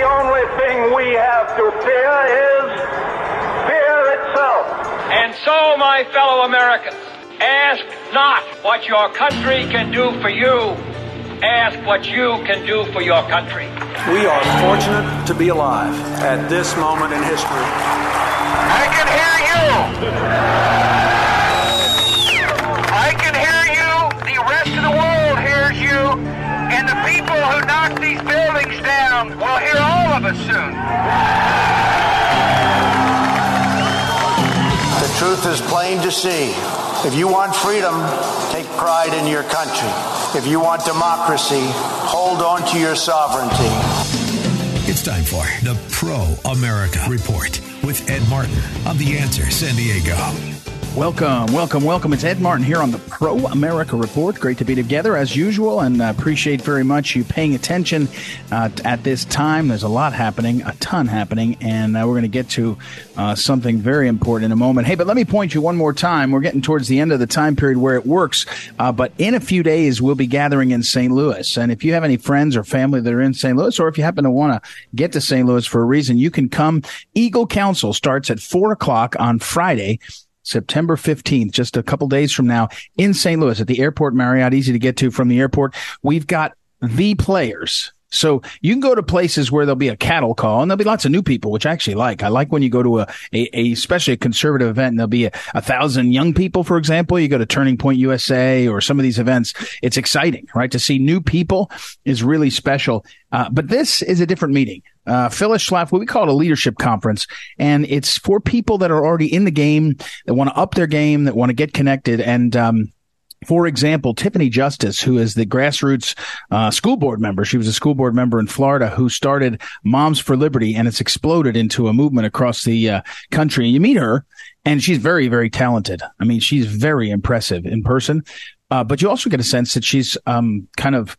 The only thing we have to fear is fear itself. And so, my fellow Americans, ask not what your country can do for you. Ask what you can do for your country. We are fortunate to be alive at this moment in history. I can hear you. And the people who knock these buildings down will hear all of us soon. The truth is plain to see. If you want freedom, take pride in your country. If you want democracy, hold on to your sovereignty. It's time for the Pro America Report with Ed Martin on The Answer San Diego. Welcome, welcome, welcome. It's Ed Martin here on the Pro America Report. Great to be together as usual, and uh, appreciate very much you paying attention uh, at this time. There's a lot happening, a ton happening, and uh, we're going to get to uh, something very important in a moment. Hey, but let me point you one more time. We're getting towards the end of the time period where it works, uh, but in a few days we'll be gathering in St. Louis. And if you have any friends or family that are in St. Louis, or if you happen to want to get to St. Louis for a reason, you can come. Eagle Council starts at four o'clock on Friday. September 15th, just a couple days from now in St. Louis at the airport Marriott, easy to get to from the airport. We've got the players. So you can go to places where there'll be a cattle call and there'll be lots of new people, which I actually like. I like when you go to a, a, a especially a conservative event and there'll be a, a, thousand young people, for example. You go to Turning Point USA or some of these events. It's exciting, right? To see new people is really special. Uh, but this is a different meeting. Uh, Phyllis what we call it a leadership conference, and it's for people that are already in the game, that want to up their game, that want to get connected. And, um, for example, Tiffany Justice, who is the grassroots uh, school board member, she was a school board member in Florida who started Moms for Liberty, and it's exploded into a movement across the uh, country. And you meet her, and she's very, very talented. I mean, she's very impressive in person, uh, but you also get a sense that she's um, kind of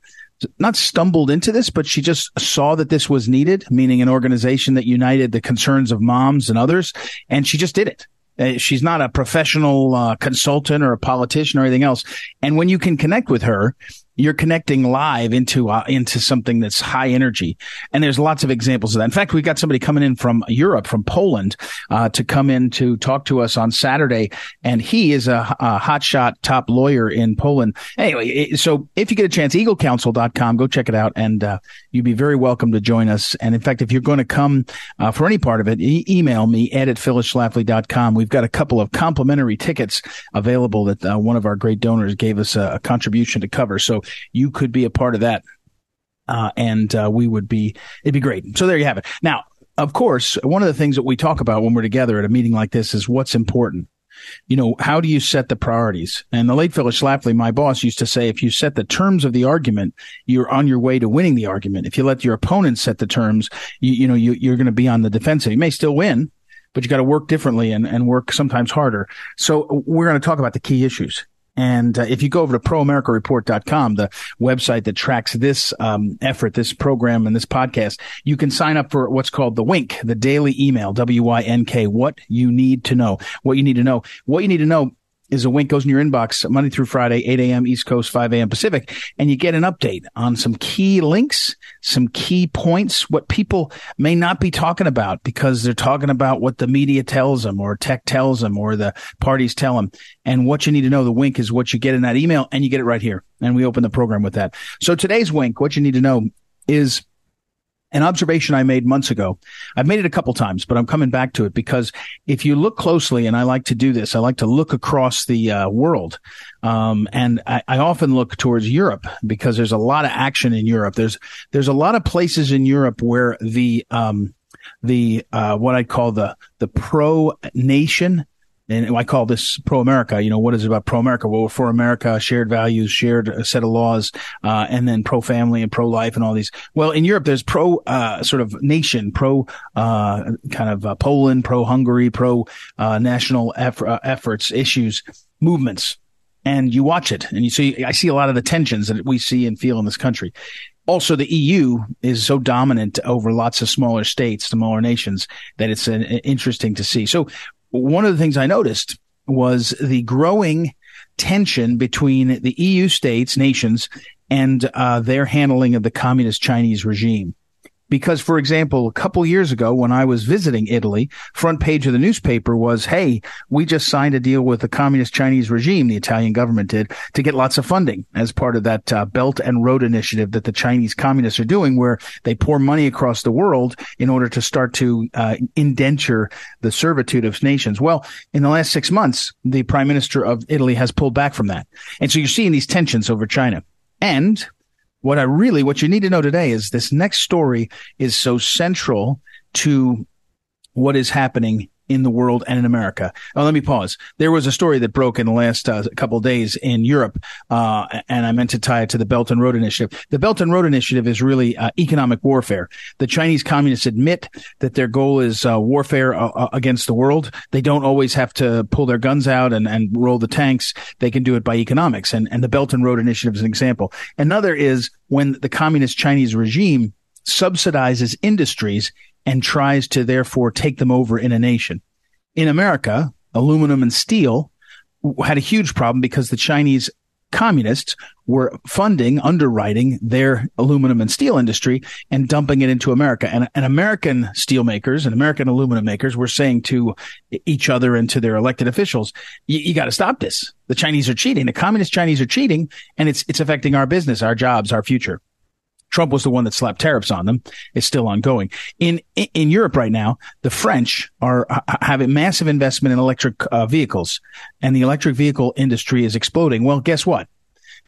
not stumbled into this, but she just saw that this was needed, meaning an organization that united the concerns of moms and others, and she just did it. Uh, she's not a professional uh, consultant or a politician or anything else. And when you can connect with her, you're connecting live into uh, into something that's high energy. And there's lots of examples of that. In fact, we've got somebody coming in from Europe, from Poland, uh, to come in to talk to us on Saturday, and he is a, a hotshot top lawyer in Poland. Anyway, so if you get a chance, eaglecouncil.com, go check it out, and uh, you'd be very welcome to join us. And in fact, if you're going to come uh, for any part of it, e- email me ed at phyllisschlafly.com. We've got a couple of complimentary tickets available that uh, one of our great donors gave us a, a contribution to cover. So you could be a part of that. Uh, and uh, we would be, it'd be great. So there you have it. Now, of course, one of the things that we talk about when we're together at a meeting like this is what's important. You know, how do you set the priorities? And the late Phyllis Schlafly, my boss, used to say, if you set the terms of the argument, you're on your way to winning the argument. If you let your opponent set the terms, you, you know, you, you're going to be on the defensive. You may still win, but you got to work differently and, and work sometimes harder. So we're going to talk about the key issues. And uh, if you go over to proamericareport.com, the website that tracks this um, effort, this program, and this podcast, you can sign up for what's called the WINK, the daily email, W-Y-N-K, what you need to know, what you need to know, what you need to know is a wink goes in your inbox Monday through Friday, 8 a.m. East Coast, 5 a.m. Pacific, and you get an update on some key links, some key points, what people may not be talking about because they're talking about what the media tells them or tech tells them or the parties tell them. And what you need to know, the wink is what you get in that email and you get it right here. And we open the program with that. So today's wink, what you need to know is an observation I made months ago. I've made it a couple times, but I'm coming back to it because if you look closely, and I like to do this, I like to look across the uh, world. Um, and I, I, often look towards Europe because there's a lot of action in Europe. There's, there's a lot of places in Europe where the, um, the, uh, what I call the, the pro nation and I call this pro America. You know, what is it about pro America? Well, we're for America, shared values, shared uh, set of laws, uh, and then pro family and pro life and all these. Well, in Europe, there's pro uh, sort of nation, pro uh, kind of uh, Poland, pro Hungary, pro uh, national eff- efforts, issues, movements. And you watch it and you see, I see a lot of the tensions that we see and feel in this country also the EU is so dominant over lots of smaller states, smaller nations that it's an, interesting to see. So one of the things I noticed was the growing tension between the EU states, nations, and uh, their handling of the communist Chinese regime. Because, for example, a couple years ago when I was visiting Italy, front page of the newspaper was, Hey, we just signed a deal with the communist Chinese regime, the Italian government did, to get lots of funding as part of that uh, Belt and Road initiative that the Chinese communists are doing, where they pour money across the world in order to start to uh, indenture the servitude of nations. Well, in the last six months, the prime minister of Italy has pulled back from that. And so you're seeing these tensions over China. And what I really, what you need to know today is this next story is so central to what is happening in the world and in America. Oh, let me pause. There was a story that broke in the last uh, couple days in Europe, uh, and I meant to tie it to the Belt and Road Initiative. The Belt and Road Initiative is really uh, economic warfare. The Chinese communists admit that their goal is uh, warfare uh, uh, against the world. They don't always have to pull their guns out and, and roll the tanks. They can do it by economics, and, and the Belt and Road Initiative is an example. Another is when the communist Chinese regime subsidizes industries and tries to therefore take them over in a nation. In America, aluminum and steel had a huge problem because the Chinese communists were funding, underwriting their aluminum and steel industry and dumping it into America. And, and American steel makers and American aluminum makers were saying to each other and to their elected officials, you got to stop this. The Chinese are cheating. The communist Chinese are cheating and it's, it's affecting our business, our jobs, our future. Trump was the one that slapped tariffs on them. It's still ongoing. In in Europe right now, the French are have a massive investment in electric uh, vehicles, and the electric vehicle industry is exploding. Well, guess what?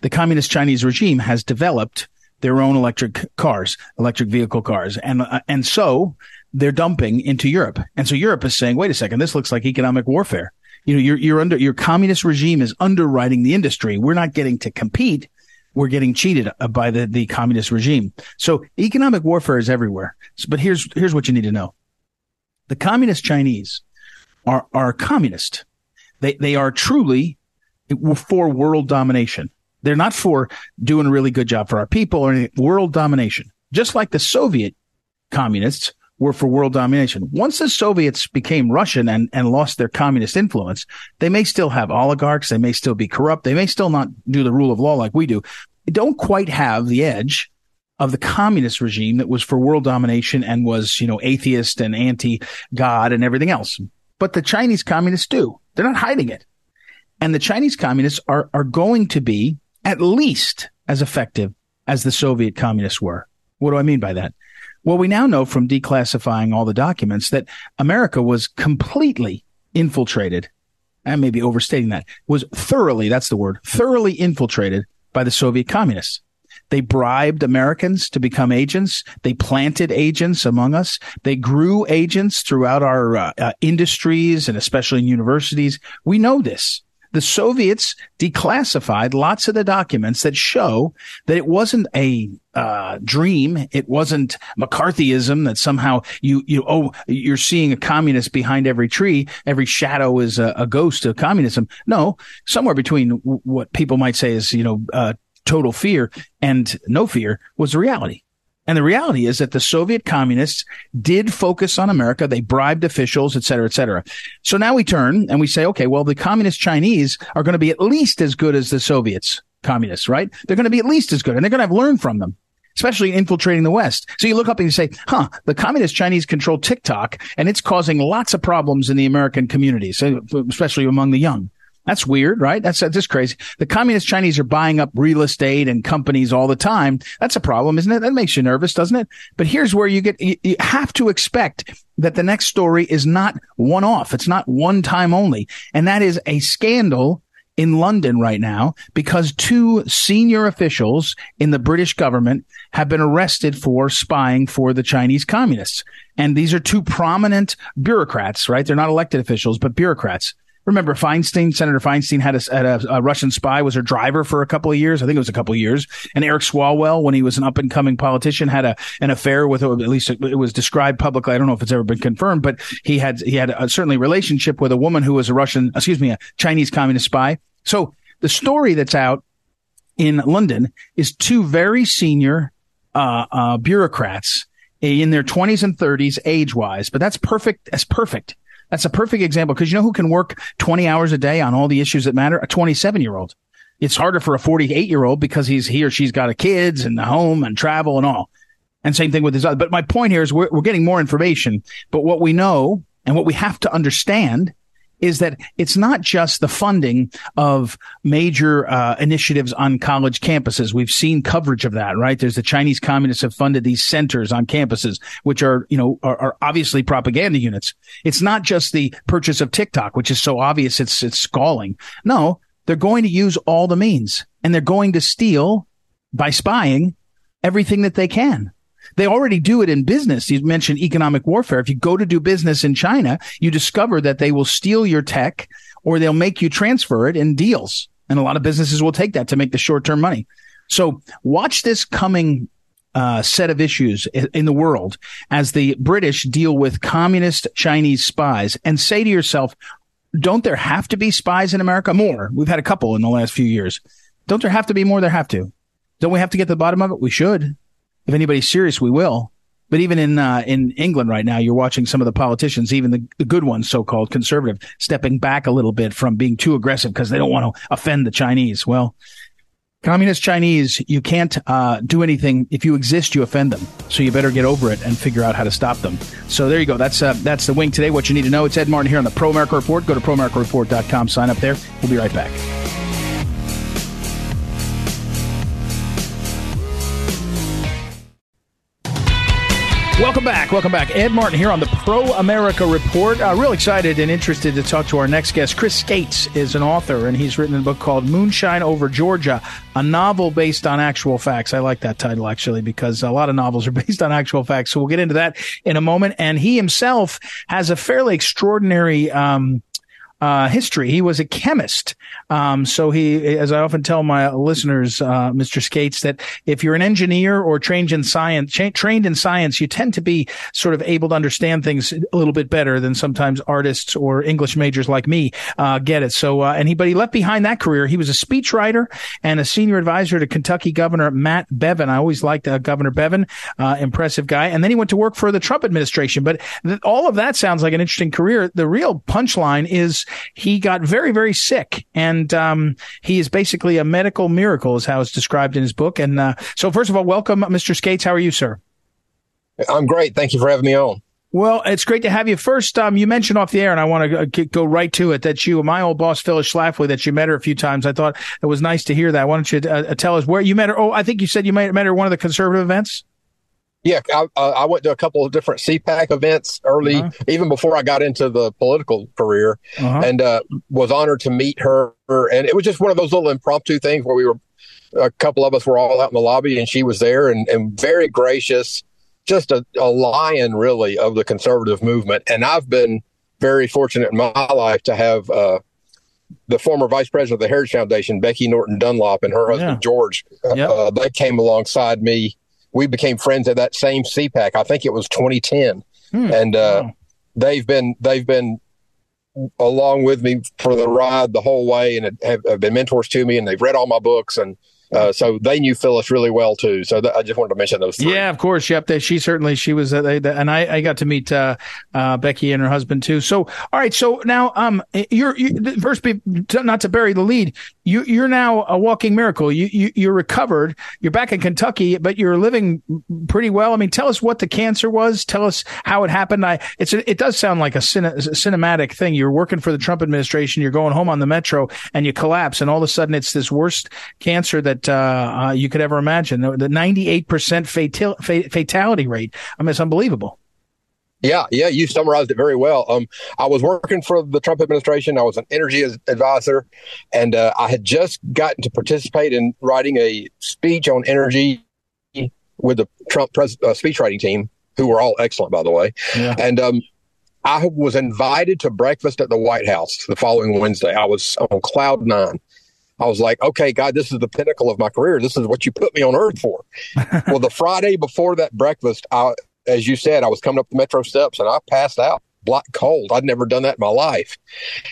The communist Chinese regime has developed their own electric cars, electric vehicle cars, and uh, and so they're dumping into Europe. And so Europe is saying, "Wait a second, this looks like economic warfare." You know, you're you're under your communist regime is underwriting the industry. We're not getting to compete we're getting cheated uh, by the, the communist regime. So economic warfare is everywhere. But here's, here's what you need to know. The communist Chinese are, are communist. They, they are truly for world domination. They're not for doing a really good job for our people or anything. World domination. Just like the Soviet communists were for world domination. Once the Soviets became Russian and, and lost their communist influence, they may still have oligarchs. They may still be corrupt. They may still not do the rule of law like we do. They don't quite have the edge of the communist regime that was for world domination and was, you know, atheist and anti God and everything else. But the Chinese communists do. They're not hiding it. And the Chinese communists are, are going to be at least as effective as the Soviet communists were. What do I mean by that? Well, we now know from declassifying all the documents that America was completely infiltrated. I may be overstating that was thoroughly, that's the word, thoroughly infiltrated by the Soviet communists. They bribed Americans to become agents. They planted agents among us. They grew agents throughout our uh, uh, industries and especially in universities. We know this the Soviets declassified lots of the documents that show that it wasn't a uh, dream. It wasn't McCarthyism that somehow you, you, oh, you're seeing a communist behind every tree. Every shadow is a, a ghost of communism. No, somewhere between what people might say is, you know, uh, total fear and no fear was the reality. And the reality is that the Soviet communists did focus on America. They bribed officials, et cetera, et cetera. So now we turn and we say, okay, well, the communist Chinese are going to be at least as good as the Soviets communists, right? They're going to be at least as good and they're going to have learned from them especially infiltrating the West. So you look up and you say, huh, the communist Chinese control TikTok and it's causing lots of problems in the American communities, especially among the young. That's weird, right? That's, just crazy. The communist Chinese are buying up real estate and companies all the time. That's a problem, isn't it? That makes you nervous, doesn't it? But here's where you get, you, you have to expect that the next story is not one off. It's not one time only. And that is a scandal in London right now because two senior officials in the British government have been arrested for spying for the Chinese communists. And these are two prominent bureaucrats, right? They're not elected officials, but bureaucrats. Remember Feinstein, Senator Feinstein had a, had a, a, Russian spy was her driver for a couple of years. I think it was a couple of years. And Eric Swalwell, when he was an up and coming politician, had a, an affair with, at least it was described publicly. I don't know if it's ever been confirmed, but he had, he had a, certainly relationship with a woman who was a Russian, excuse me, a Chinese communist spy. So the story that's out in London is two very senior, uh, uh, bureaucrats in their 20s and 30s age wise, but that's perfect. That's perfect that's a perfect example because you know who can work 20 hours a day on all the issues that matter? A 27 year old. It's harder for a 48 year old because he's he or she's got a kids and a home and travel and all. And same thing with his other. But my point here is we're, we're getting more information. But what we know and what we have to understand is that it's not just the funding of major uh, initiatives on college campuses. We've seen coverage of that, right? There's the Chinese communists have funded these centers on campuses, which are, you know, are, are obviously propaganda units. It's not just the purchase of TikTok, which is so obvious it's, it's scalding. No, they're going to use all the means and they're going to steal by spying everything that they can. They already do it in business. You mentioned economic warfare. If you go to do business in China, you discover that they will steal your tech or they'll make you transfer it in deals. And a lot of businesses will take that to make the short term money. So watch this coming uh, set of issues in the world as the British deal with communist Chinese spies and say to yourself, don't there have to be spies in America? More. We've had a couple in the last few years. Don't there have to be more? There have to. Don't we have to get to the bottom of it? We should if anybody's serious, we will. But even in uh, in England right now, you're watching some of the politicians, even the, the good ones, so-called conservative, stepping back a little bit from being too aggressive because they don't want to offend the Chinese. Well, communist Chinese, you can't uh, do anything if you exist. You offend them, so you better get over it and figure out how to stop them. So there you go. That's uh, that's the wink today. What you need to know. It's Ed Martin here on the Pro America Report. Go to proamericareport.com. Sign up there. We'll be right back. Welcome back. Welcome back. Ed Martin here on the Pro America Report. Uh, real excited and interested to talk to our next guest. Chris Skates is an author, and he's written a book called Moonshine Over Georgia, a novel based on actual facts. I like that title, actually, because a lot of novels are based on actual facts. So we'll get into that in a moment. And he himself has a fairly extraordinary um, uh, history. He was a chemist. Um, so he, as I often tell my listeners, uh, Mr. Skates, that if you're an engineer or trained in science, trained in science, you tend to be sort of able to understand things a little bit better than sometimes artists or English majors like me uh, get it. So, uh, and he, but he left behind that career. He was a speechwriter and a senior advisor to Kentucky Governor Matt Bevin. I always liked uh, Governor Bevin, uh, impressive guy. And then he went to work for the Trump administration. But th- all of that sounds like an interesting career. The real punchline is he got very, very sick. And um, he is basically a medical miracle, is how it's described in his book. And uh, so, first of all, welcome, Mr. Skates. How are you, sir? I'm great. Thank you for having me on. Well, it's great to have you. First, um, you mentioned off the air, and I want to uh, go right to it that you, my old boss Phyllis Schlafly, that you met her a few times. I thought it was nice to hear that. Why don't you uh, uh tell us where you met her? Oh, I think you said you met her at one of the conservative events. Yeah, I, uh, I, went to a couple of different CPAC events early, uh-huh. even before I got into the political career, uh-huh. and uh, was honored to meet her. And it was just one of those little impromptu things where we were, a couple of us were all out in the lobby, and she was there, and, and very gracious, just a, a lion, really, of the conservative movement. And I've been very fortunate in my life to have uh, the former vice president of the Heritage Foundation, Becky Norton Dunlop, and her husband yeah. George. Yep. Uh, they came alongside me we became friends at that same CPAC. I think it was 2010, hmm. and uh, wow. they've been they've been along with me for the ride the whole way, and have, have been mentors to me, and they've read all my books and uh, so they knew Phyllis really well too. So th- I just wanted to mention those. Three. Yeah, of course. Yep. She certainly she was, uh, they, and I, I got to meet uh, uh, Becky and her husband too. So all right. So now, um, you're you, first, be, not to bury the lead. You you're now a walking miracle. You you you're recovered. You're back in Kentucky, but you're living pretty well. I mean, tell us what the cancer was. Tell us how it happened. I it's a, it does sound like a, cine, a cinematic thing. You're working for the Trump administration. You're going home on the metro, and you collapse, and all of a sudden it's this worst cancer that uh, uh, you could ever imagine. The 98% fatal, fatality rate. I mean, it's unbelievable. Yeah, yeah, you summarized it very well. Um, I was working for the Trump administration. I was an energy advisor, and uh, I had just gotten to participate in writing a speech on energy with the Trump pres- uh, speech writing team, who were all excellent, by the way. Yeah. And um, I was invited to breakfast at the White House the following Wednesday. I was on cloud nine. I was like, okay, God, this is the pinnacle of my career. This is what you put me on earth for. well, the Friday before that breakfast, I, as you said, I was coming up the metro steps and I passed out black cold. I'd never done that in my life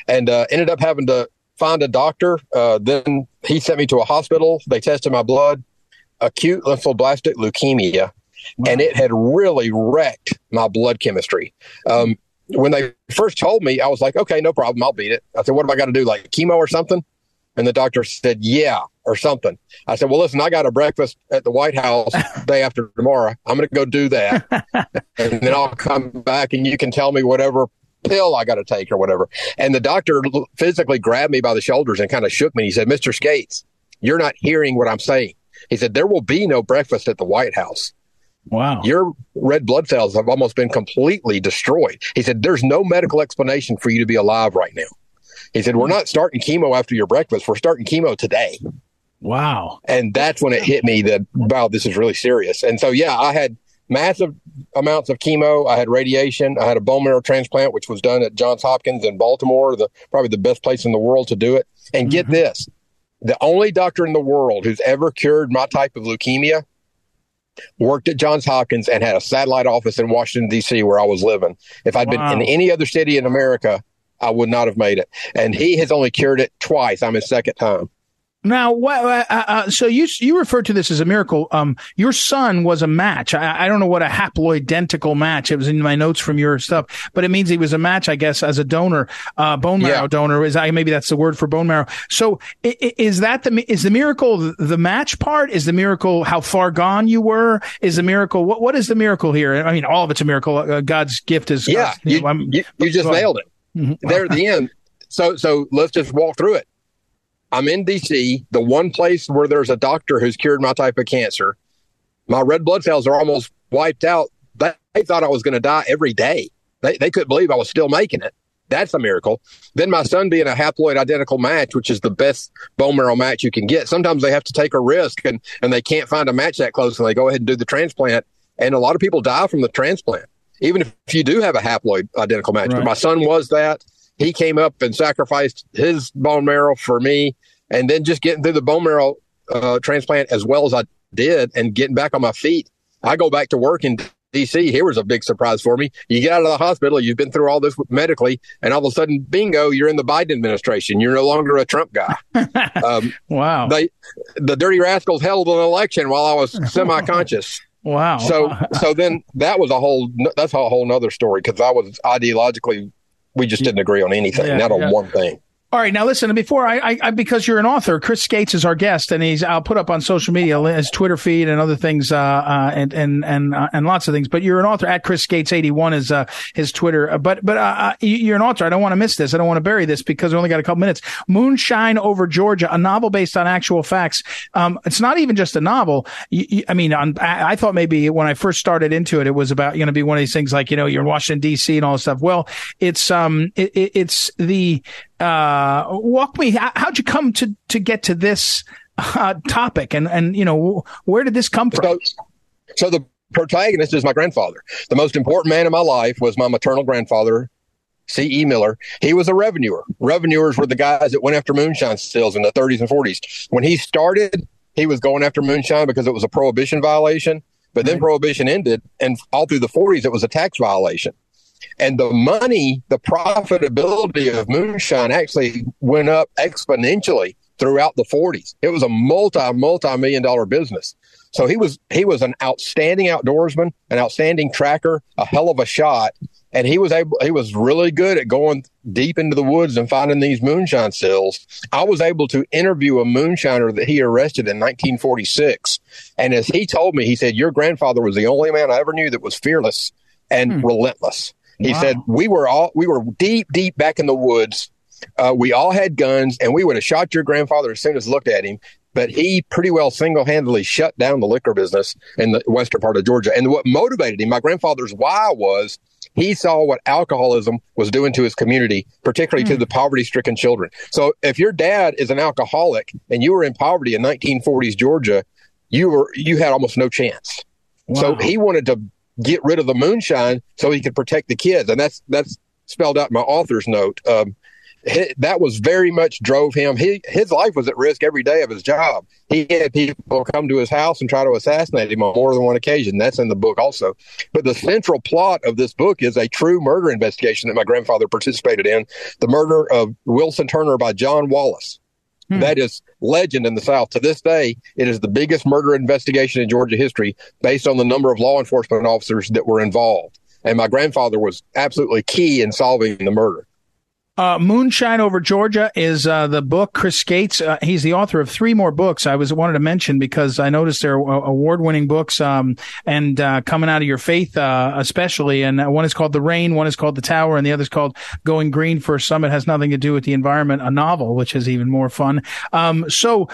and uh, ended up having to find a doctor. Uh, then he sent me to a hospital. They tested my blood, acute lymphoblastic leukemia, wow. and it had really wrecked my blood chemistry. Um, when they first told me, I was like, okay, no problem. I'll beat it. I said, what have I got to do? Like chemo or something? And the doctor said, yeah, or something. I said, well, listen, I got a breakfast at the White House day after tomorrow. I'm going to go do that. and then I'll come back and you can tell me whatever pill I got to take or whatever. And the doctor physically grabbed me by the shoulders and kind of shook me. He said, Mr. Skates, you're not hearing what I'm saying. He said, there will be no breakfast at the White House. Wow. Your red blood cells have almost been completely destroyed. He said, there's no medical explanation for you to be alive right now. He said, we're not starting chemo after your breakfast. We're starting chemo today. Wow. And that's when it hit me that, wow, this is really serious. And so, yeah, I had massive amounts of chemo. I had radiation. I had a bone marrow transplant, which was done at Johns Hopkins in Baltimore, the probably the best place in the world to do it. And get mm-hmm. this, the only doctor in the world who's ever cured my type of leukemia worked at Johns Hopkins and had a satellite office in Washington D.C. where I was living. If i had wow. been in any other city in America, I would not have made it. And he has only cured it twice. I'm his second time. Now, uh, uh, so you you refer to this as a miracle. Um, your son was a match. I, I, don't know what a haploidentical match. It was in my notes from your stuff, but it means he was a match, I guess, as a donor, uh, bone marrow yeah. donor. Is I maybe that's the word for bone marrow. So is that the is the miracle the match part? Is the miracle how far gone you were? Is the miracle what what is the miracle here? I mean, all of it's a miracle. Uh, God's gift is yeah. you, know, you, you, just nailed it. Mm-hmm. There at the end. So so let's just walk through it I'm in DC, the one place where there's a doctor who's cured my type of cancer. My red blood cells are almost wiped out. They thought I was going to die every day. They, they couldn't believe I was still making it. That's a miracle. Then my son being a haploidentical match, which is the best bone marrow match you can get. Sometimes they have to take a risk and, and they can't find a match that close and they go ahead and do the transplant. And a lot of people die from the transplant, even if you do have a haploid identical match. Right. But my son was that he came up and sacrificed his bone marrow for me. And then just getting through the bone marrow uh, transplant as well as I did and getting back on my feet. I go back to work in DC. Here was a big surprise for me. You get out of the hospital, you've been through all this medically, and all of a sudden, bingo, you're in the Biden administration. You're no longer a Trump guy. Um, wow. They, the dirty rascals held an election while I was semi conscious. Wow. So, so then that was a whole, that's a whole nother story because I was ideologically we just didn't agree on anything, yeah, not on yeah. one thing. All right, now listen. Before I, I, because you're an author, Chris Skates is our guest, and he's I'll put up on social media his Twitter feed and other things, uh, uh and and and uh, and lots of things. But you're an author at Chris Skates eighty one is uh, his Twitter. Uh, but but uh, you're an author. I don't want to miss this. I don't want to bury this because we only got a couple minutes. Moonshine over Georgia, a novel based on actual facts. Um, it's not even just a novel. You, you, I mean, on, I, I, thought maybe when I first started into it, it was about going to be one of these things like you know you're in Washington D.C. and all this stuff. Well, it's um, it, it's the uh, walk me. How'd you come to to get to this uh, topic, and and you know where did this come from? So, so the protagonist is my grandfather. The most important man in my life was my maternal grandfather, C.E. Miller. He was a revenuer. Revenuers were the guys that went after moonshine sales in the 30s and 40s. When he started, he was going after moonshine because it was a prohibition violation. But then prohibition ended, and all through the 40s, it was a tax violation. And the money, the profitability of moonshine actually went up exponentially throughout the 40s. It was a multi, multi million dollar business. So he was he was an outstanding outdoorsman, an outstanding tracker, a hell of a shot, and he was able he was really good at going deep into the woods and finding these moonshine stills. I was able to interview a moonshiner that he arrested in 1946, and as he told me, he said, "Your grandfather was the only man I ever knew that was fearless and hmm. relentless." He wow. said we were all we were deep, deep back in the woods. Uh, we all had guns, and we would have shot your grandfather as soon as looked at him. But he pretty well single handedly shut down the liquor business in the western part of Georgia. And what motivated him, my grandfather's why was he saw what alcoholism was doing to his community, particularly mm. to hmm. the poverty stricken children. So if your dad is an alcoholic and you were in poverty in 1940s Georgia, you were you had almost no chance. Wow. So he wanted to get rid of the moonshine so he could protect the kids. And that's that's spelled out in my author's note. Um, that was very much drove him. He, his life was at risk every day of his job. He had people come to his house and try to assassinate him on more than one occasion. That's in the book also. But the central plot of this book is a true murder investigation that my grandfather participated in the murder of Wilson Turner by John Wallace. Hmm. That is legend in the South. To this day, it is the biggest murder investigation in Georgia history based on the number of law enforcement officers that were involved. And my grandfather was absolutely key in solving the murder. Uh, Moonshine over Georgia is uh, the book. Chris Skates, uh, he's the author of three more books. I was wanted to mention because I noticed they're award-winning books, um, and uh, coming out of your faith, uh, especially. And uh, one is called The Rain, one is called The Tower, and the other is called Going Green for Summit. Has nothing to do with the environment. A novel, which is even more fun. Um, so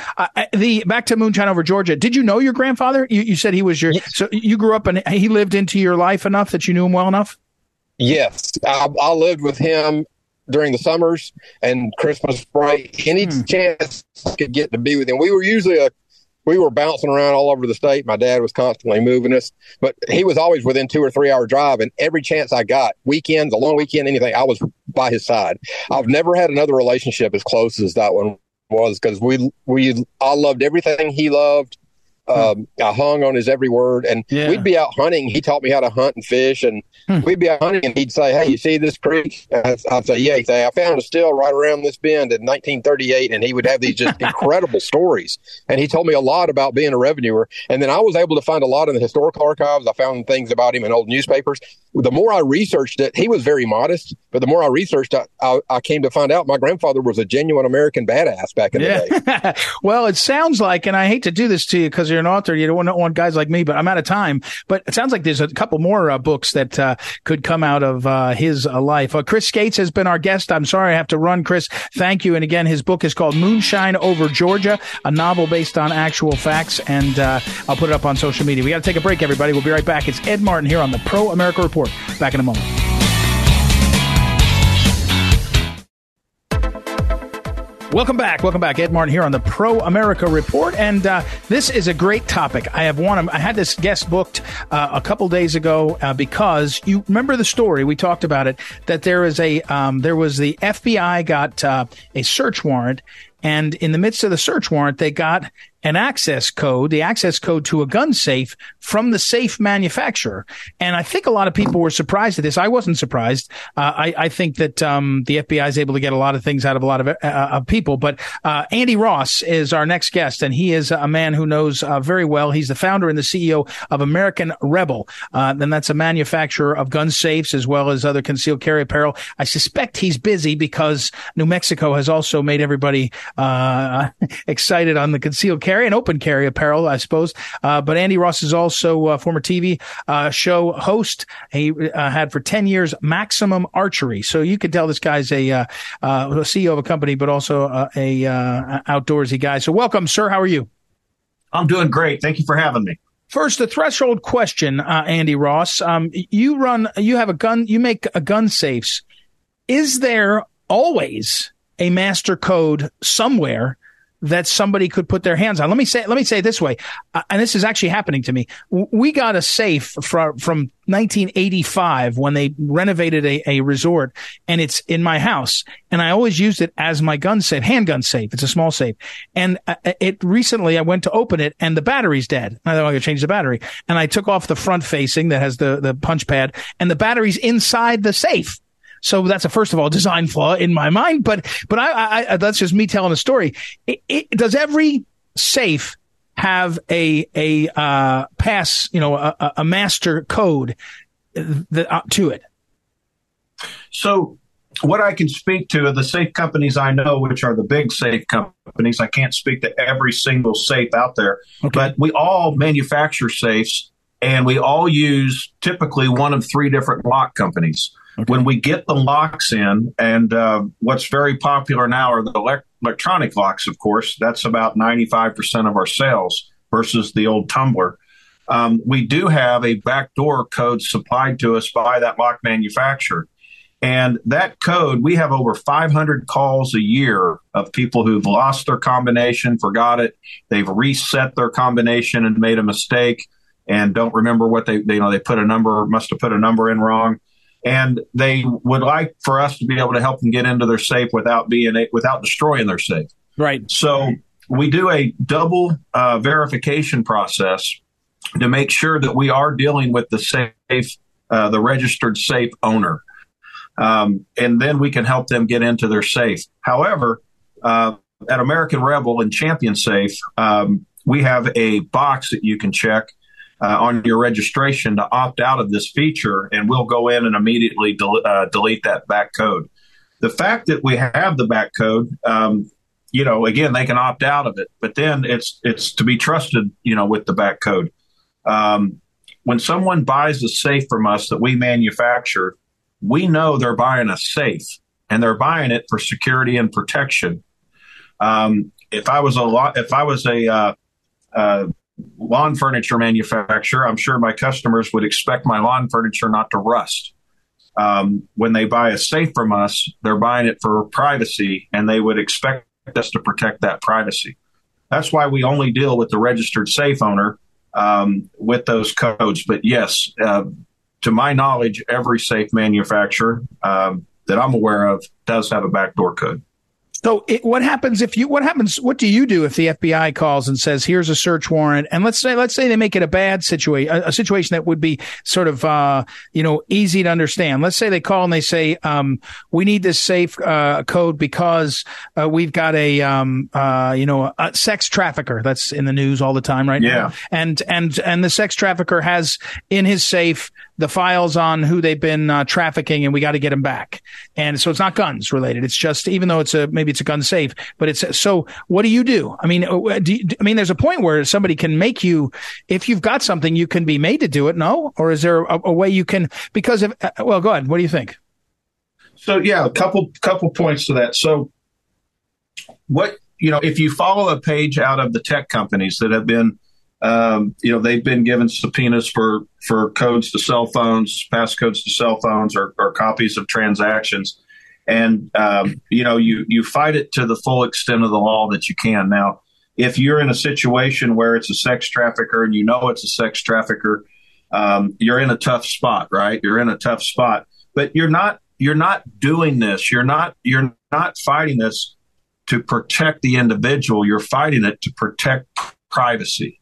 the back to Moonshine over Georgia. Did you know your grandfather? You, you said he was your. Yes. So you grew up and he lived into your life enough that you knew him well enough. Yes, I, I, lived with him during the summers and Christmas break. Any hmm. chance I could get to be with him. We were usually a we were bouncing around all over the state. My dad was constantly moving us, but he was always within two or three hour drive. And every chance I got, weekends, a long weekend, anything, I was by his side. I've never had another relationship as close as that one was because we we I loved everything he loved. Um, I hung on his every word, and yeah. we'd be out hunting. He taught me how to hunt and fish, and hmm. we'd be out hunting, and he'd say, "Hey, you see this creek?" I'd, I'd say, "Yeah." He'd say, "I found a still right around this bend in 1938," and he would have these just incredible stories. And he told me a lot about being a revenuer. And then I was able to find a lot in the historical archives. I found things about him in old newspapers. The more I researched it, he was very modest, but the more I researched, I, I, I came to find out my grandfather was a genuine American badass back in yeah. the day. well, it sounds like, and I hate to do this to you because you're an author. You don't want, want guys like me, but I'm out of time. But it sounds like there's a couple more uh, books that uh, could come out of uh, his uh, life. Uh, Chris Skates has been our guest. I'm sorry I have to run, Chris. Thank you. And again, his book is called Moonshine Over Georgia, a novel based on actual facts. And uh, I'll put it up on social media. We got to take a break, everybody. We'll be right back. It's Ed Martin here on the Pro America Report. Back in a moment. Welcome back. Welcome back. Ed Martin here on the Pro America Report. And uh, this is a great topic. I have one. I had this guest booked uh, a couple days ago uh, because you remember the story. We talked about it that there is a, um, there was the FBI got uh, a search warrant and in the midst of the search warrant, they got an access code, the access code to a gun safe from the safe manufacturer. And I think a lot of people were surprised at this. I wasn't surprised. Uh, I, I, think that um, the FBI is able to get a lot of things out of a lot of, uh, of people. But uh, Andy Ross is our next guest, and he is a man who knows uh, very well. He's the founder and the CEO of American Rebel. Uh, and that's a manufacturer of gun safes as well as other concealed carry apparel. I suspect he's busy because New Mexico has also made everybody uh, excited on the concealed carry and open carry apparel, I suppose. Uh, but Andy Ross is also a former TV uh, show host. He uh, had for 10 years Maximum Archery. So you could tell this guy's a, uh, uh, CEO of a company, but also a, a outdoorsy guy. So welcome, sir. How are you? I'm doing great. Thank you for having me. First, the threshold question, uh, Andy Ross. Um, you run, you have a gun, you make a gun safes. Is there always a master code somewhere that somebody could put their hands on. Let me say, let me say it this way. Uh, and this is actually happening to me. We got a safe from, from 1985 when they renovated a, a resort and it's in my house. And I always used it as my gun safe, handgun safe. It's a small safe. And uh, it recently I went to open it and the battery's dead. I thought I could change the battery and I took off the front facing that has the, the punch pad and the battery's inside the safe. So that's a first of all design flaw in my mind. But but I, I that's just me telling a story. It, it, does every safe have a a uh, pass, you know, a, a master code that, uh, to it? So what I can speak to are the safe companies I know, which are the big safe companies. I can't speak to every single safe out there, okay. but we all manufacture safes and we all use typically one of three different lock companies. Okay. When we get the locks in, and uh, what's very popular now are the elect- electronic locks, of course, that's about 95% of our sales versus the old tumbler. Um, we do have a backdoor code supplied to us by that lock manufacturer. And that code, we have over 500 calls a year of people who've lost their combination, forgot it, they've reset their combination and made a mistake and don't remember what they, they you know they put a number must have put a number in wrong. And they would like for us to be able to help them get into their safe without being a, without destroying their safe. Right. So we do a double uh, verification process to make sure that we are dealing with the safe uh, the registered safe owner. Um, and then we can help them get into their safe. However uh, at american rebel and champion safe um, we have a box that you can check uh, on your registration to opt out of this feature, and we'll go in and immediately del- uh, delete that back code. The fact that we have the back code, um, you know, again, they can opt out of it, but then it's it's to be trusted, you know, with the back code. Um, when someone buys a safe from us that we manufacture, we know they're buying a safe, and they're buying it for security and protection. Um, if I was a lot, if I was a uh, uh, lawn furniture manufacturer, I'm sure my customers would expect my lawn furniture not to rust. Um, when they buy a safe from us, they're buying it for privacy, and they would expect us to protect that privacy. That's why we only deal with the registered safe owner um, with those codes. But yes, uh, to my knowledge, every safe manufacturer um, that I'm aware of does have a backdoor code. So it, what happens if you, what happens, what do you do if the FBI calls and says, here's a search warrant? And let's say, let's say they make it a bad situation, a, a situation that would be sort of, uh, you know, easy to understand. Let's say they call and they say, um, we need this safe, uh, code because, uh, we've got a, um, uh, you know, a sex trafficker that's in the news all the time right yeah. now. And, and, and the sex trafficker has in his safe, the files on who they've been uh, trafficking and we got to get them back. And so it's not guns related. It's just, even though it's a, maybe it's a gun safe, but it's, so what do you do? I mean, uh, do you, I mean, there's a point where somebody can make you, if you've got something, you can be made to do it. No? Or is there a, a way you can, because of, uh, well, go ahead. What do you think? So yeah, a couple, couple points to that. So what, you know, if you follow a page out of the tech companies that have been, um, you know, they've been given subpoenas for for codes to cell phones, passcodes to cell phones, or, or copies of transactions, and um, you know, you you fight it to the full extent of the law that you can. Now, if you're in a situation where it's a sex trafficker and you know it's a sex trafficker, um, you're in a tough spot, right? You're in a tough spot, but you're not you're not doing this. You're not you're not fighting this to protect the individual. You're fighting it to protect privacy.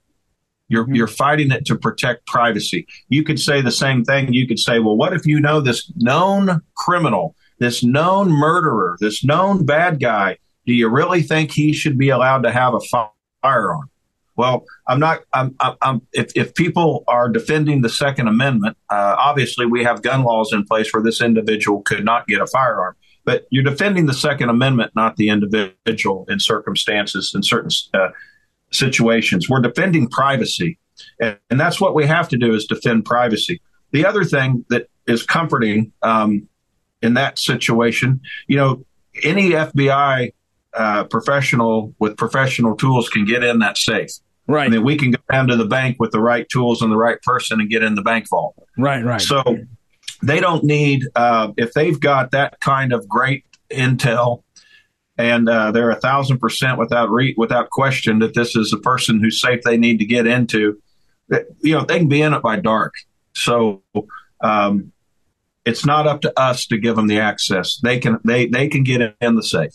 You're, mm-hmm. you're fighting it to protect privacy. You could say the same thing. You could say, well, what if you know this known criminal, this known murderer, this known bad guy? Do you really think he should be allowed to have a firearm? Well, I'm not. I'm, I'm, if, if people are defending the Second Amendment, uh, obviously we have gun laws in place where this individual could not get a firearm. But you're defending the Second Amendment, not the individual in circumstances in certain uh, situations. We're defending privacy. And, and, that's what we have to do is defend privacy. The other thing that is comforting um, in that situation, you know, any FBI uh, professional with professional tools can get in that safe. Right. Mean, we can go down to the bank with the right tools and the right person and get in the bank vault. Right, right. So they don't need, uh, if they've got that kind of great intel and uh, they're a thousand percent without re- without question that this is a person who's safe they need to get into. You know, they can be in it by dark. So um, it's not up to us to give them the access. They can they they can get in the safe.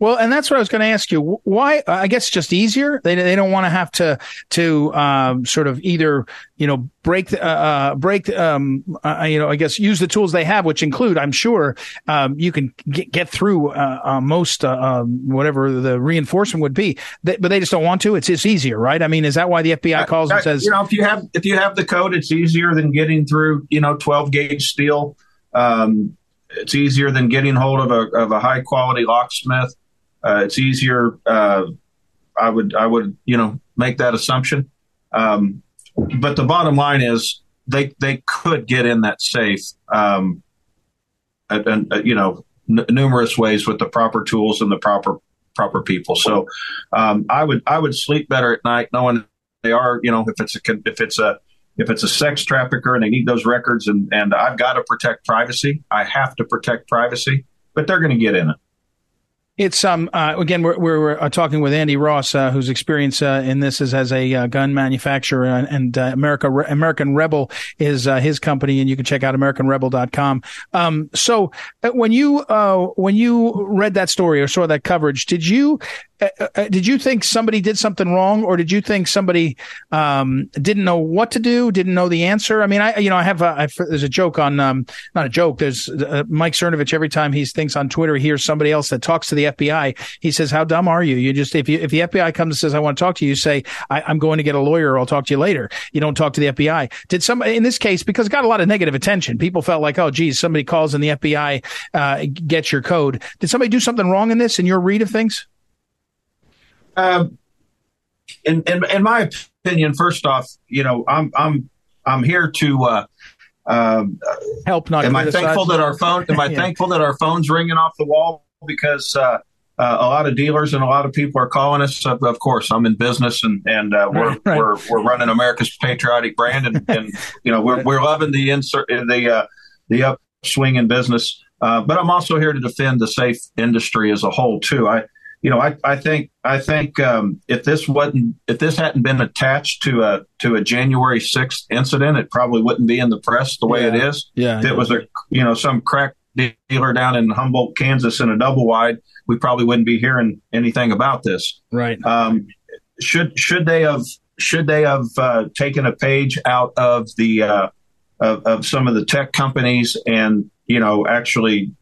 Well, and that's what I was going to ask you. Why? I guess just easier. They they don't want to have to to um, sort of either you know break uh, uh, break um, uh, you know I guess use the tools they have, which include I'm sure um, you can get, get through uh, uh most uh, um, whatever the reinforcement would be, they, but they just don't want to. It's it's easier, right? I mean, is that why the FBI calls and says you know if you have if you have the code, it's easier than getting through you know 12 gauge steel. Um, it's easier than getting hold of a of a high quality locksmith. Uh, it's easier. Uh, I would I would you know make that assumption. Um, but the bottom line is they they could get in that safe, um, and, uh, you know n- numerous ways with the proper tools and the proper proper people. So um, I would I would sleep better at night knowing they are you know if it's a if it's a if it's a sex trafficker and they need those records and and I've got to protect privacy. I have to protect privacy, but they're going to get in it. It's um uh, again we're we're uh, talking with Andy Ross, uh, whose experience uh, in this is as a uh, gun manufacturer, and, and uh, America American Rebel is his company, and you can check out AmericanRebel.com. Um, so when you uh when you read that story or saw that coverage, did you did you think somebody did something wrong, or did you think somebody um, didn't know what to do, didn't know the answer? I mean, I you know I have a, I've, there's a joke on um, not a joke. There's uh, Mike Cernovich every time he thinks on Twitter he hears somebody else that talks to the FBI. He says, "How dumb are you? You just if you if the FBI comes and says I want to talk to you, you say I, am going to get a lawyer. or I'll talk to you later. You don't talk to the FBI. Did somebody in this case because it got a lot of negative attention? People felt like, oh, geez, somebody calls and the FBI uh, gets your code. Did somebody do something wrong in this? In your read of things? Um, in, in, in my opinion, first off, you know, I'm I'm I'm here to uh, um, help. Not am I thankful that our phone? Am I yeah. thankful that our phones ringing off the wall because uh, uh, a lot of dealers and a lot of people are calling us. Of, of course, I'm in business and and uh, we're, right. we're we're running America's patriotic brand and, and you know we're we're loving the insert the uh, the upswing in business. Uh, but I'm also here to defend the safe industry as a whole too. I you know, I, I think I think um, if this wasn't if this hadn't been attached to a to a January sixth incident, it probably wouldn't be in the press the way yeah. it is. Yeah, if it was a you know some crack dealer down in Humboldt, Kansas, in a double wide, we probably wouldn't be hearing anything about this. Right. Um, should should they have should they have uh, taken a page out of the uh, of, of some of the tech companies and you know actually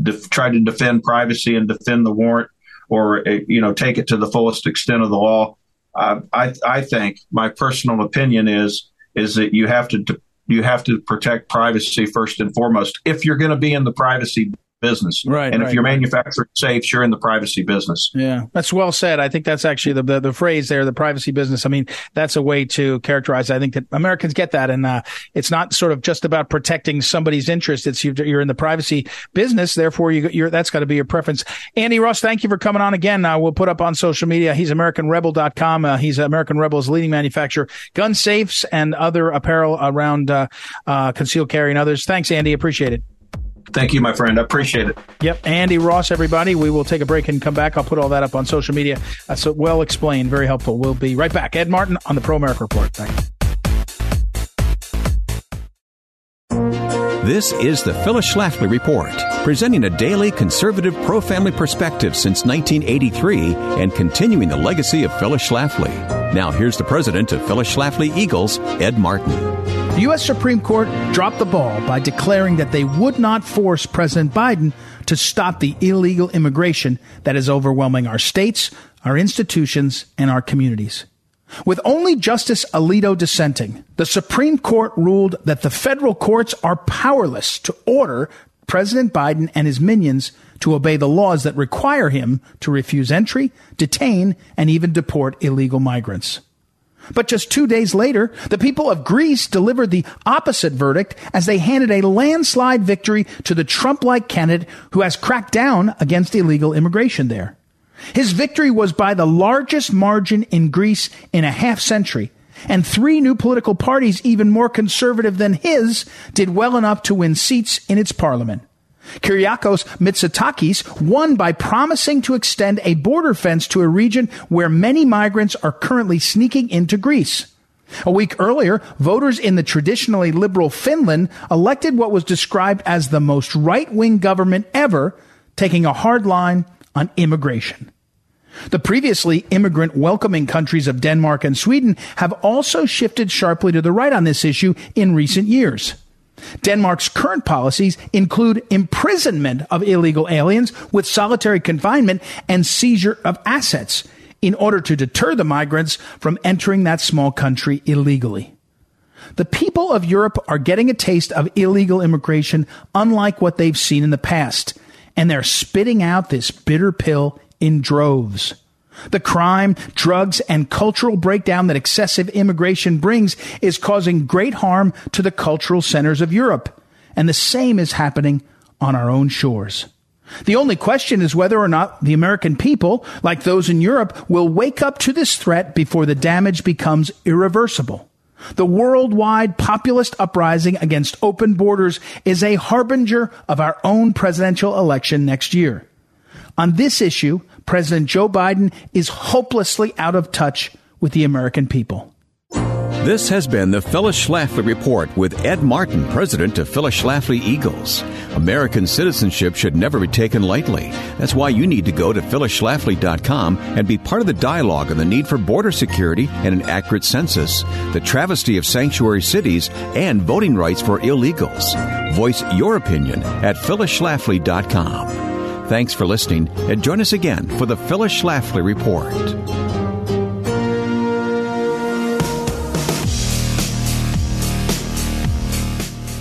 def- try to defend privacy and defend the warrant or uh, you know take it to the fullest extent of the law. I I think my personal opinion is is that you have to you have to protect privacy first and foremost if you're going to be in the privacy business. Right. And right, if you're right. manufacturing safes, you're in the privacy business. Yeah, that's well said. I think that's actually the, the, the phrase there, the privacy business. I mean, that's a way to characterize. I think that Americans get that, and uh, it's not sort of just about protecting somebody's interest. It's you're in the privacy business, therefore you, are that's got to be your preference. Andy Ross, thank you for coming on again. Uh, we'll put up on social media. He's AmericanRebel.com. Uh, he's American Rebel's leading manufacturer, gun safes and other apparel around uh, uh, concealed carry and others. Thanks, Andy. Appreciate it. Thank you, my friend. I appreciate it. Yep. Andy Ross, everybody. We will take a break and come back. I'll put all that up on social media. Uh, That's well explained, very helpful. We'll be right back. Ed Martin on the Pro America Report. Thanks. This is the Phyllis Schlafly Report, presenting a daily conservative pro family perspective since 1983 and continuing the legacy of Phyllis Schlafly. Now, here's the president of Phyllis Schlafly Eagles, Ed Martin. The U.S. Supreme Court dropped the ball by declaring that they would not force President Biden to stop the illegal immigration that is overwhelming our states, our institutions, and our communities. With only Justice Alito dissenting, the Supreme Court ruled that the federal courts are powerless to order President Biden and his minions to obey the laws that require him to refuse entry, detain, and even deport illegal migrants. But just two days later, the people of Greece delivered the opposite verdict as they handed a landslide victory to the Trump like candidate who has cracked down against illegal immigration there. His victory was by the largest margin in Greece in a half century, and three new political parties, even more conservative than his, did well enough to win seats in its parliament. Kyriakos Mitsotakis won by promising to extend a border fence to a region where many migrants are currently sneaking into Greece. A week earlier, voters in the traditionally liberal Finland elected what was described as the most right-wing government ever, taking a hard line on immigration. The previously immigrant welcoming countries of Denmark and Sweden have also shifted sharply to the right on this issue in recent years. Denmark's current policies include imprisonment of illegal aliens with solitary confinement and seizure of assets in order to deter the migrants from entering that small country illegally. The people of Europe are getting a taste of illegal immigration unlike what they've seen in the past and they're spitting out this bitter pill in droves. The crime, drugs, and cultural breakdown that excessive immigration brings is causing great harm to the cultural centers of Europe. And the same is happening on our own shores. The only question is whether or not the American people, like those in Europe, will wake up to this threat before the damage becomes irreversible. The worldwide populist uprising against open borders is a harbinger of our own presidential election next year. On this issue, President Joe Biden is hopelessly out of touch with the American people. This has been the Phyllis Schlafly Report with Ed Martin, president of Phyllis Schlafly Eagles. American citizenship should never be taken lightly. That's why you need to go to phyllisschlafly.com and be part of the dialogue on the need for border security and an accurate census, the travesty of sanctuary cities, and voting rights for illegals. Voice your opinion at phyllisschlafly.com. Thanks for listening and join us again for the Phyllis Schlafly Report.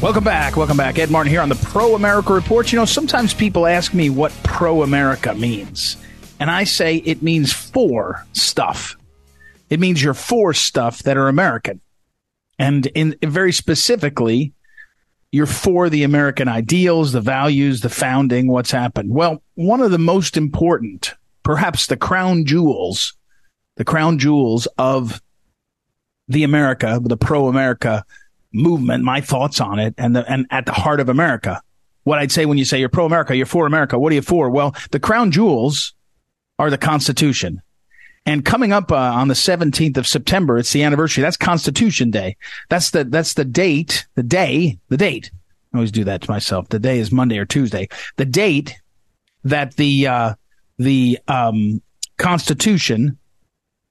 Welcome back. Welcome back. Ed Martin here on the Pro America Report. You know, sometimes people ask me what pro America means, and I say it means for stuff. It means you're for stuff that are American. And in very specifically, you're for the American ideals, the values, the founding, what's happened. Well, one of the most important, perhaps the crown jewels, the crown jewels of the America, the pro America movement, my thoughts on it, and the, and at the heart of America. What I'd say when you say you're pro America, you're for America. What are you for? Well, the crown jewels are the Constitution. And coming up uh, on the 17th of September, it's the anniversary. That's Constitution Day. That's the that's the date, the day, the date. I always do that to myself. The day is Monday or Tuesday. The date that the uh, the um, Constitution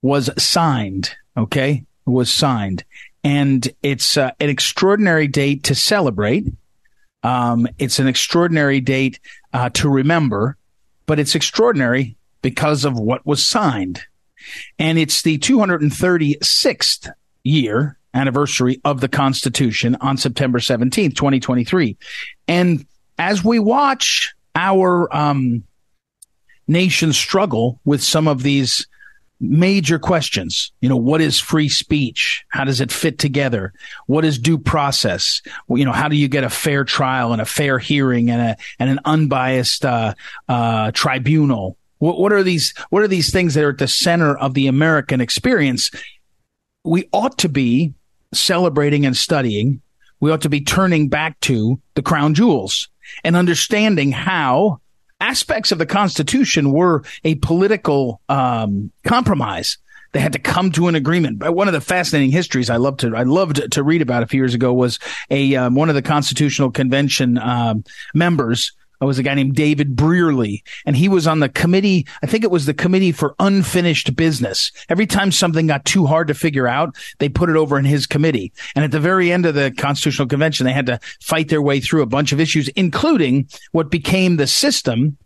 was signed. Okay, was signed and it's uh, an extraordinary date to celebrate. Um, it's an extraordinary date uh, to remember, but it's extraordinary because of what was signed. And it's the 236th year anniversary of the Constitution on September 17th, 2023. And as we watch our um, nation struggle with some of these major questions. You know, what is free speech? How does it fit together? What is due process? Well, you know, how do you get a fair trial and a fair hearing and a and an unbiased uh, uh, tribunal? What, what are these? What are these things that are at the center of the American experience? We ought to be celebrating and studying. We ought to be turning back to the crown jewels and understanding how aspects of the Constitution were a political um, compromise. They had to come to an agreement. But one of the fascinating histories I loved to I loved to read about a few years ago was a um, one of the Constitutional Convention um, members was a guy named David Brearley, and he was on the committee. I think it was the committee for unfinished business. Every time something got too hard to figure out, they put it over in his committee. And at the very end of the Constitutional Convention, they had to fight their way through a bunch of issues, including what became the system.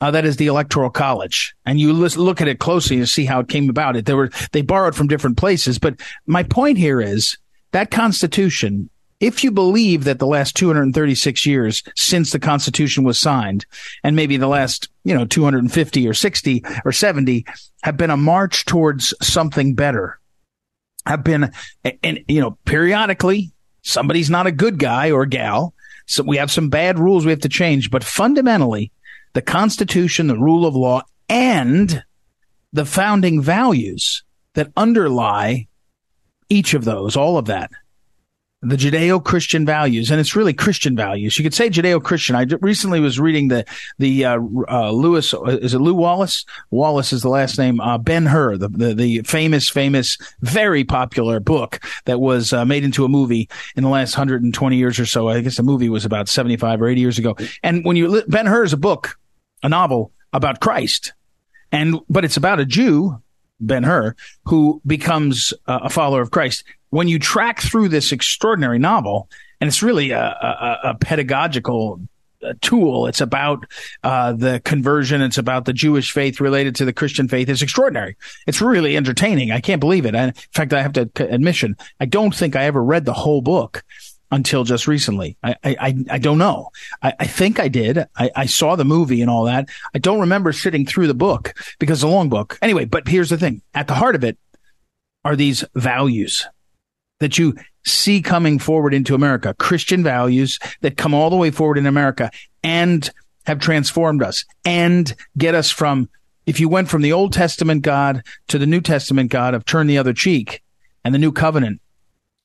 Uh, that is the electoral college and you look at it closely to see how it came about it there were they borrowed from different places but my point here is that constitution if you believe that the last 236 years since the Constitution was signed, and maybe the last, you know, 250 or 60 or 70 have been a march towards something better, have been, and, you know, periodically somebody's not a good guy or gal. So we have some bad rules we have to change, but fundamentally, the Constitution, the rule of law, and the founding values that underlie each of those, all of that the Judeo-Christian values, and it's really Christian values. You could say Judeo-Christian. I recently was reading the the uh, uh, Lewis is it Lew Wallace? Wallace is the last name. Uh, ben Hur, the, the, the famous famous very popular book that was uh, made into a movie in the last 120 years or so. I guess the movie was about 75 or 80 years ago. And when you Ben Hur is a book, a novel about Christ, and but it's about a Jew Ben Hur, who becomes uh, a follower of Christ when you track through this extraordinary novel, and it's really a, a, a pedagogical uh, tool. It's about uh, the conversion. It's about the Jewish faith related to the Christian faith. It's extraordinary. It's really entertaining. I can't believe it. in fact, I have to admission, I don't think I ever read the whole book until just recently. I I, I don't know. I, I think I did. I, I saw the movie and all that. I don't remember sitting through the book because it's a long book. Anyway, but here's the thing: at the heart of it are these values that you see coming forward into America, Christian values that come all the way forward in America and have transformed us and get us from, if you went from the Old Testament God to the New Testament God of turn the other cheek and the new covenant,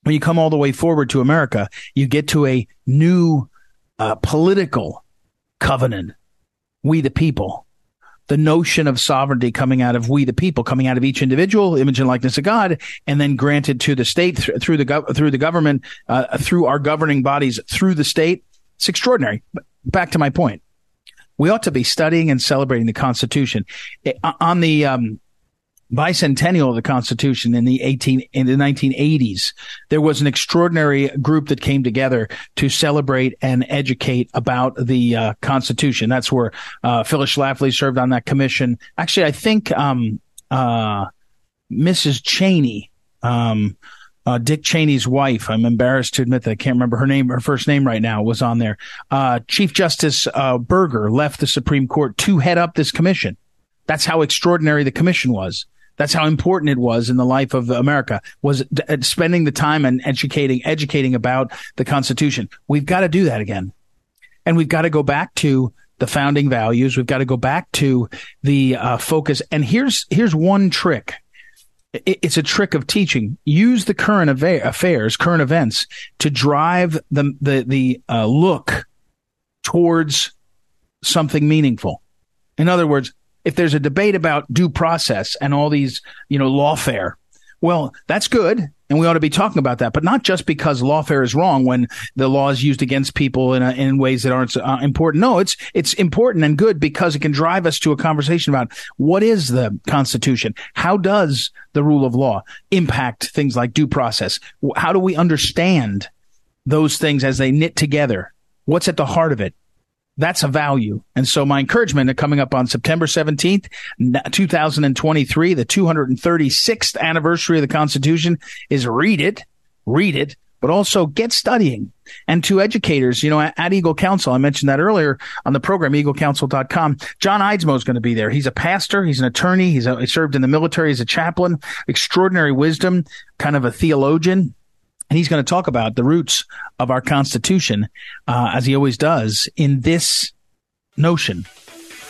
when you come all the way forward to America, you get to a new uh, political covenant. We the people the notion of sovereignty coming out of we the people, coming out of each individual, image and likeness of God, and then granted to the state th- through the gov- through the government, uh, through our governing bodies, through the state. It's extraordinary. But back to my point, we ought to be studying and celebrating the Constitution on the um, bicentennial of the Constitution in the 18 in the 1980s, there was an extraordinary group that came together to celebrate and educate about the uh, Constitution. That's where uh, Phyllis Schlafly served on that commission. Actually, I think um, uh, Mrs. Cheney. Um, uh, Dick Cheney's wife. I'm embarrassed to admit that I can't remember her name, her first name right now was on there. Uh, Chief Justice uh, Burger left the Supreme Court to head up this commission. That's how extraordinary the commission was. That's how important it was in the life of America was uh, spending the time and educating, educating about the Constitution. We've got to do that again. And we've got to go back to the founding values. We've got to go back to the uh, focus. And here's, here's one trick. It's a trick of teaching. Use the current affairs, current events to drive the, the, the uh, look towards something meaningful. In other words, if there's a debate about due process and all these, you know, lawfare, well, that's good. And we ought to be talking about that, but not just because lawfare is wrong when the law is used against people in, in ways that aren't uh, important. No, it's, it's important and good because it can drive us to a conversation about what is the Constitution? How does the rule of law impact things like due process? How do we understand those things as they knit together? What's at the heart of it? That's a value. And so my encouragement coming up on September 17th, 2023, the 236th anniversary of the Constitution is read it, read it, but also get studying. And to educators, you know, at, Eagle Council, I mentioned that earlier on the program, eaglecouncil.com. John Eidsmoe is going to be there. He's a pastor. He's an attorney. He's a, he served in the military as a chaplain, extraordinary wisdom, kind of a theologian and he's going to talk about the roots of our Constitution, uh, as he always does, in this notion.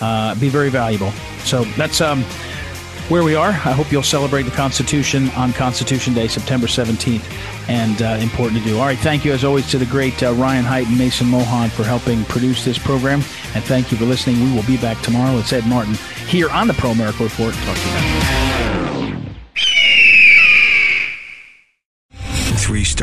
Uh, be very valuable. So that's um, where we are. I hope you'll celebrate the Constitution on Constitution Day, September 17th, and uh, important to do. All right, thank you as always to the great uh, Ryan Height and Mason Mohan for helping produce this program, and thank you for listening. We will be back tomorrow. It's Ed Martin here on the Pro America Report. Talk to you then.